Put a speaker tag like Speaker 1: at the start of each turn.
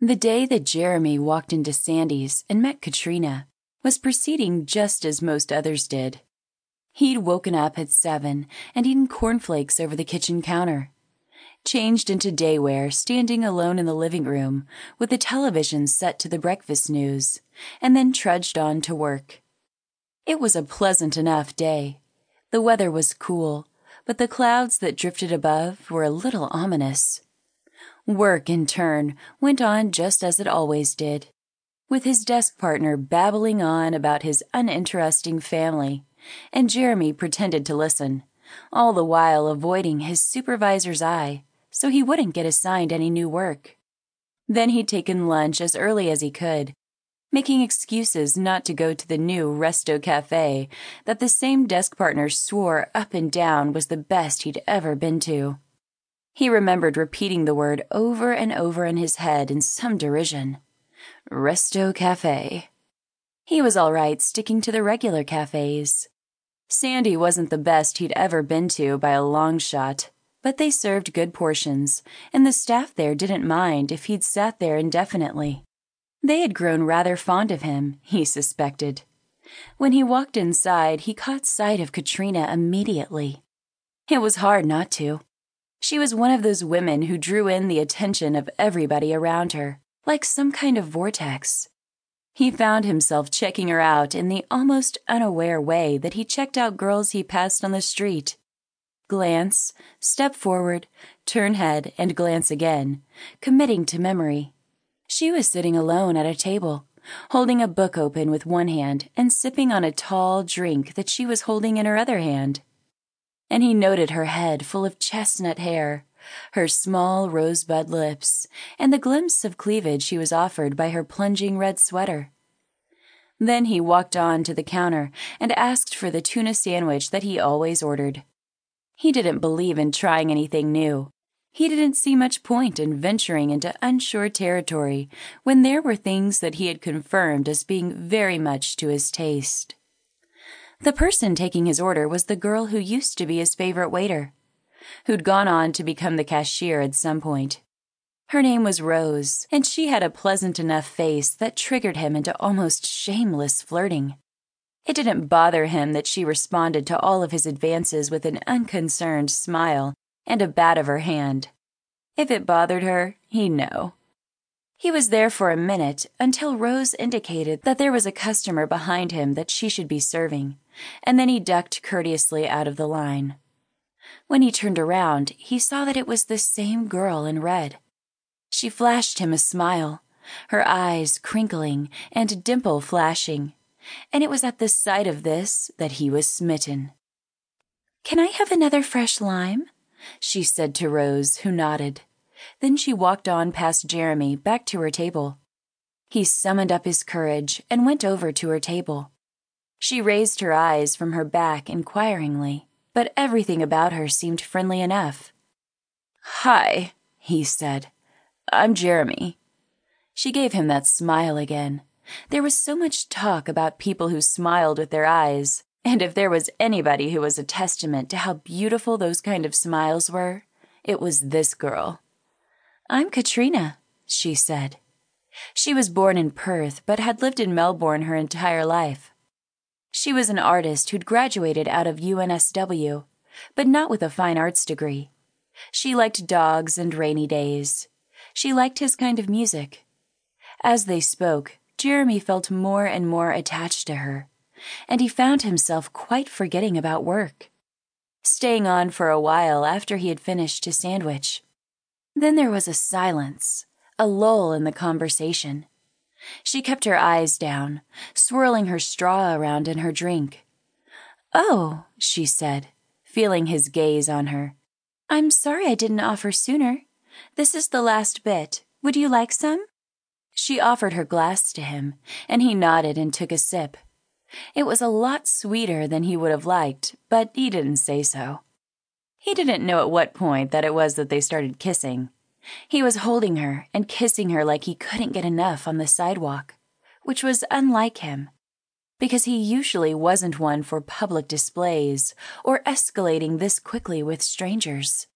Speaker 1: The day that Jeremy walked into Sandy's and met Katrina was proceeding just as most others did. He'd woken up at seven and eaten cornflakes over the kitchen counter. Changed into day wear, standing alone in the living room with the television set to the breakfast news, and then trudged on to work. It was a pleasant enough day. The weather was cool, but the clouds that drifted above were a little ominous. Work, in turn, went on just as it always did, with his desk partner babbling on about his uninteresting family, and Jeremy pretended to listen, all the while avoiding his supervisor's eye so he wouldn't get assigned any new work. Then he'd taken lunch as early as he could, making excuses not to go to the new Resto Cafe that the same desk partner swore up and down was the best he'd ever been to. He remembered repeating the word over and over in his head in some derision. Resto Cafe. He was all right sticking to the regular cafes. Sandy wasn't the best he'd ever been to by a long shot, but they served good portions, and the staff there didn't mind if he'd sat there indefinitely. They had grown rather fond of him, he suspected. When he walked inside, he caught sight of Katrina immediately. It was hard not to. She was one of those women who drew in the attention of everybody around her, like some kind of vortex. He found himself checking her out in the almost unaware way that he checked out girls he passed on the street. Glance, step forward, turn head, and glance again, committing to memory. She was sitting alone at a table, holding a book open with one hand and sipping on a tall drink that she was holding in her other hand and he noted her head full of chestnut hair, her small rosebud lips, and the glimpse of cleavage she was offered by her plunging red sweater. Then he walked on to the counter and asked for the tuna sandwich that he always ordered. He didn't believe in trying anything new. He didn't see much point in venturing into unsure territory when there were things that he had confirmed as being very much to his taste. The person taking his order was the girl who used to be his favorite waiter, who'd gone on to become the cashier at some point. Her name was Rose, and she had a pleasant enough face that triggered him into almost shameless flirting. It didn't bother him that she responded to all of his advances with an unconcerned smile and a bat of her hand. If it bothered her, he'd know. He was there for a minute until Rose indicated that there was a customer behind him that she should be serving, and then he ducked courteously out of the line. When he turned around, he saw that it was the same girl in red. She flashed him a smile, her eyes crinkling and dimple flashing, and it was at the sight of this that he was smitten. Can I have another fresh lime? she said to Rose, who nodded. Then she walked on past Jeremy back to her table. He summoned up his courage and went over to her table. She raised her eyes from her back inquiringly, but everything about her seemed friendly enough. Hi, he said. I'm Jeremy. She gave him that smile again. There was so much talk about people who smiled with their eyes, and if there was anybody who was a testament to how beautiful those kind of smiles were, it was this girl. I'm Katrina, she said. She was born in Perth but had lived in Melbourne her entire life. She was an artist who'd graduated out of UNSW, but not with a fine arts degree. She liked dogs and rainy days. She liked his kind of music. As they spoke, Jeremy felt more and more attached to her, and he found himself quite forgetting about work. Staying on for a while after he had finished his sandwich. Then there was a silence, a lull in the conversation. She kept her eyes down, swirling her straw around in her drink. Oh, she said, feeling his gaze on her. I'm sorry I didn't offer sooner. This is the last bit. Would you like some? She offered her glass to him, and he nodded and took a sip. It was a lot sweeter than he would have liked, but he didn't say so. He didn't know at what point that it was that they started kissing. He was holding her and kissing her like he couldn't get enough on the sidewalk, which was unlike him, because he usually wasn't one for public displays or escalating this quickly with strangers.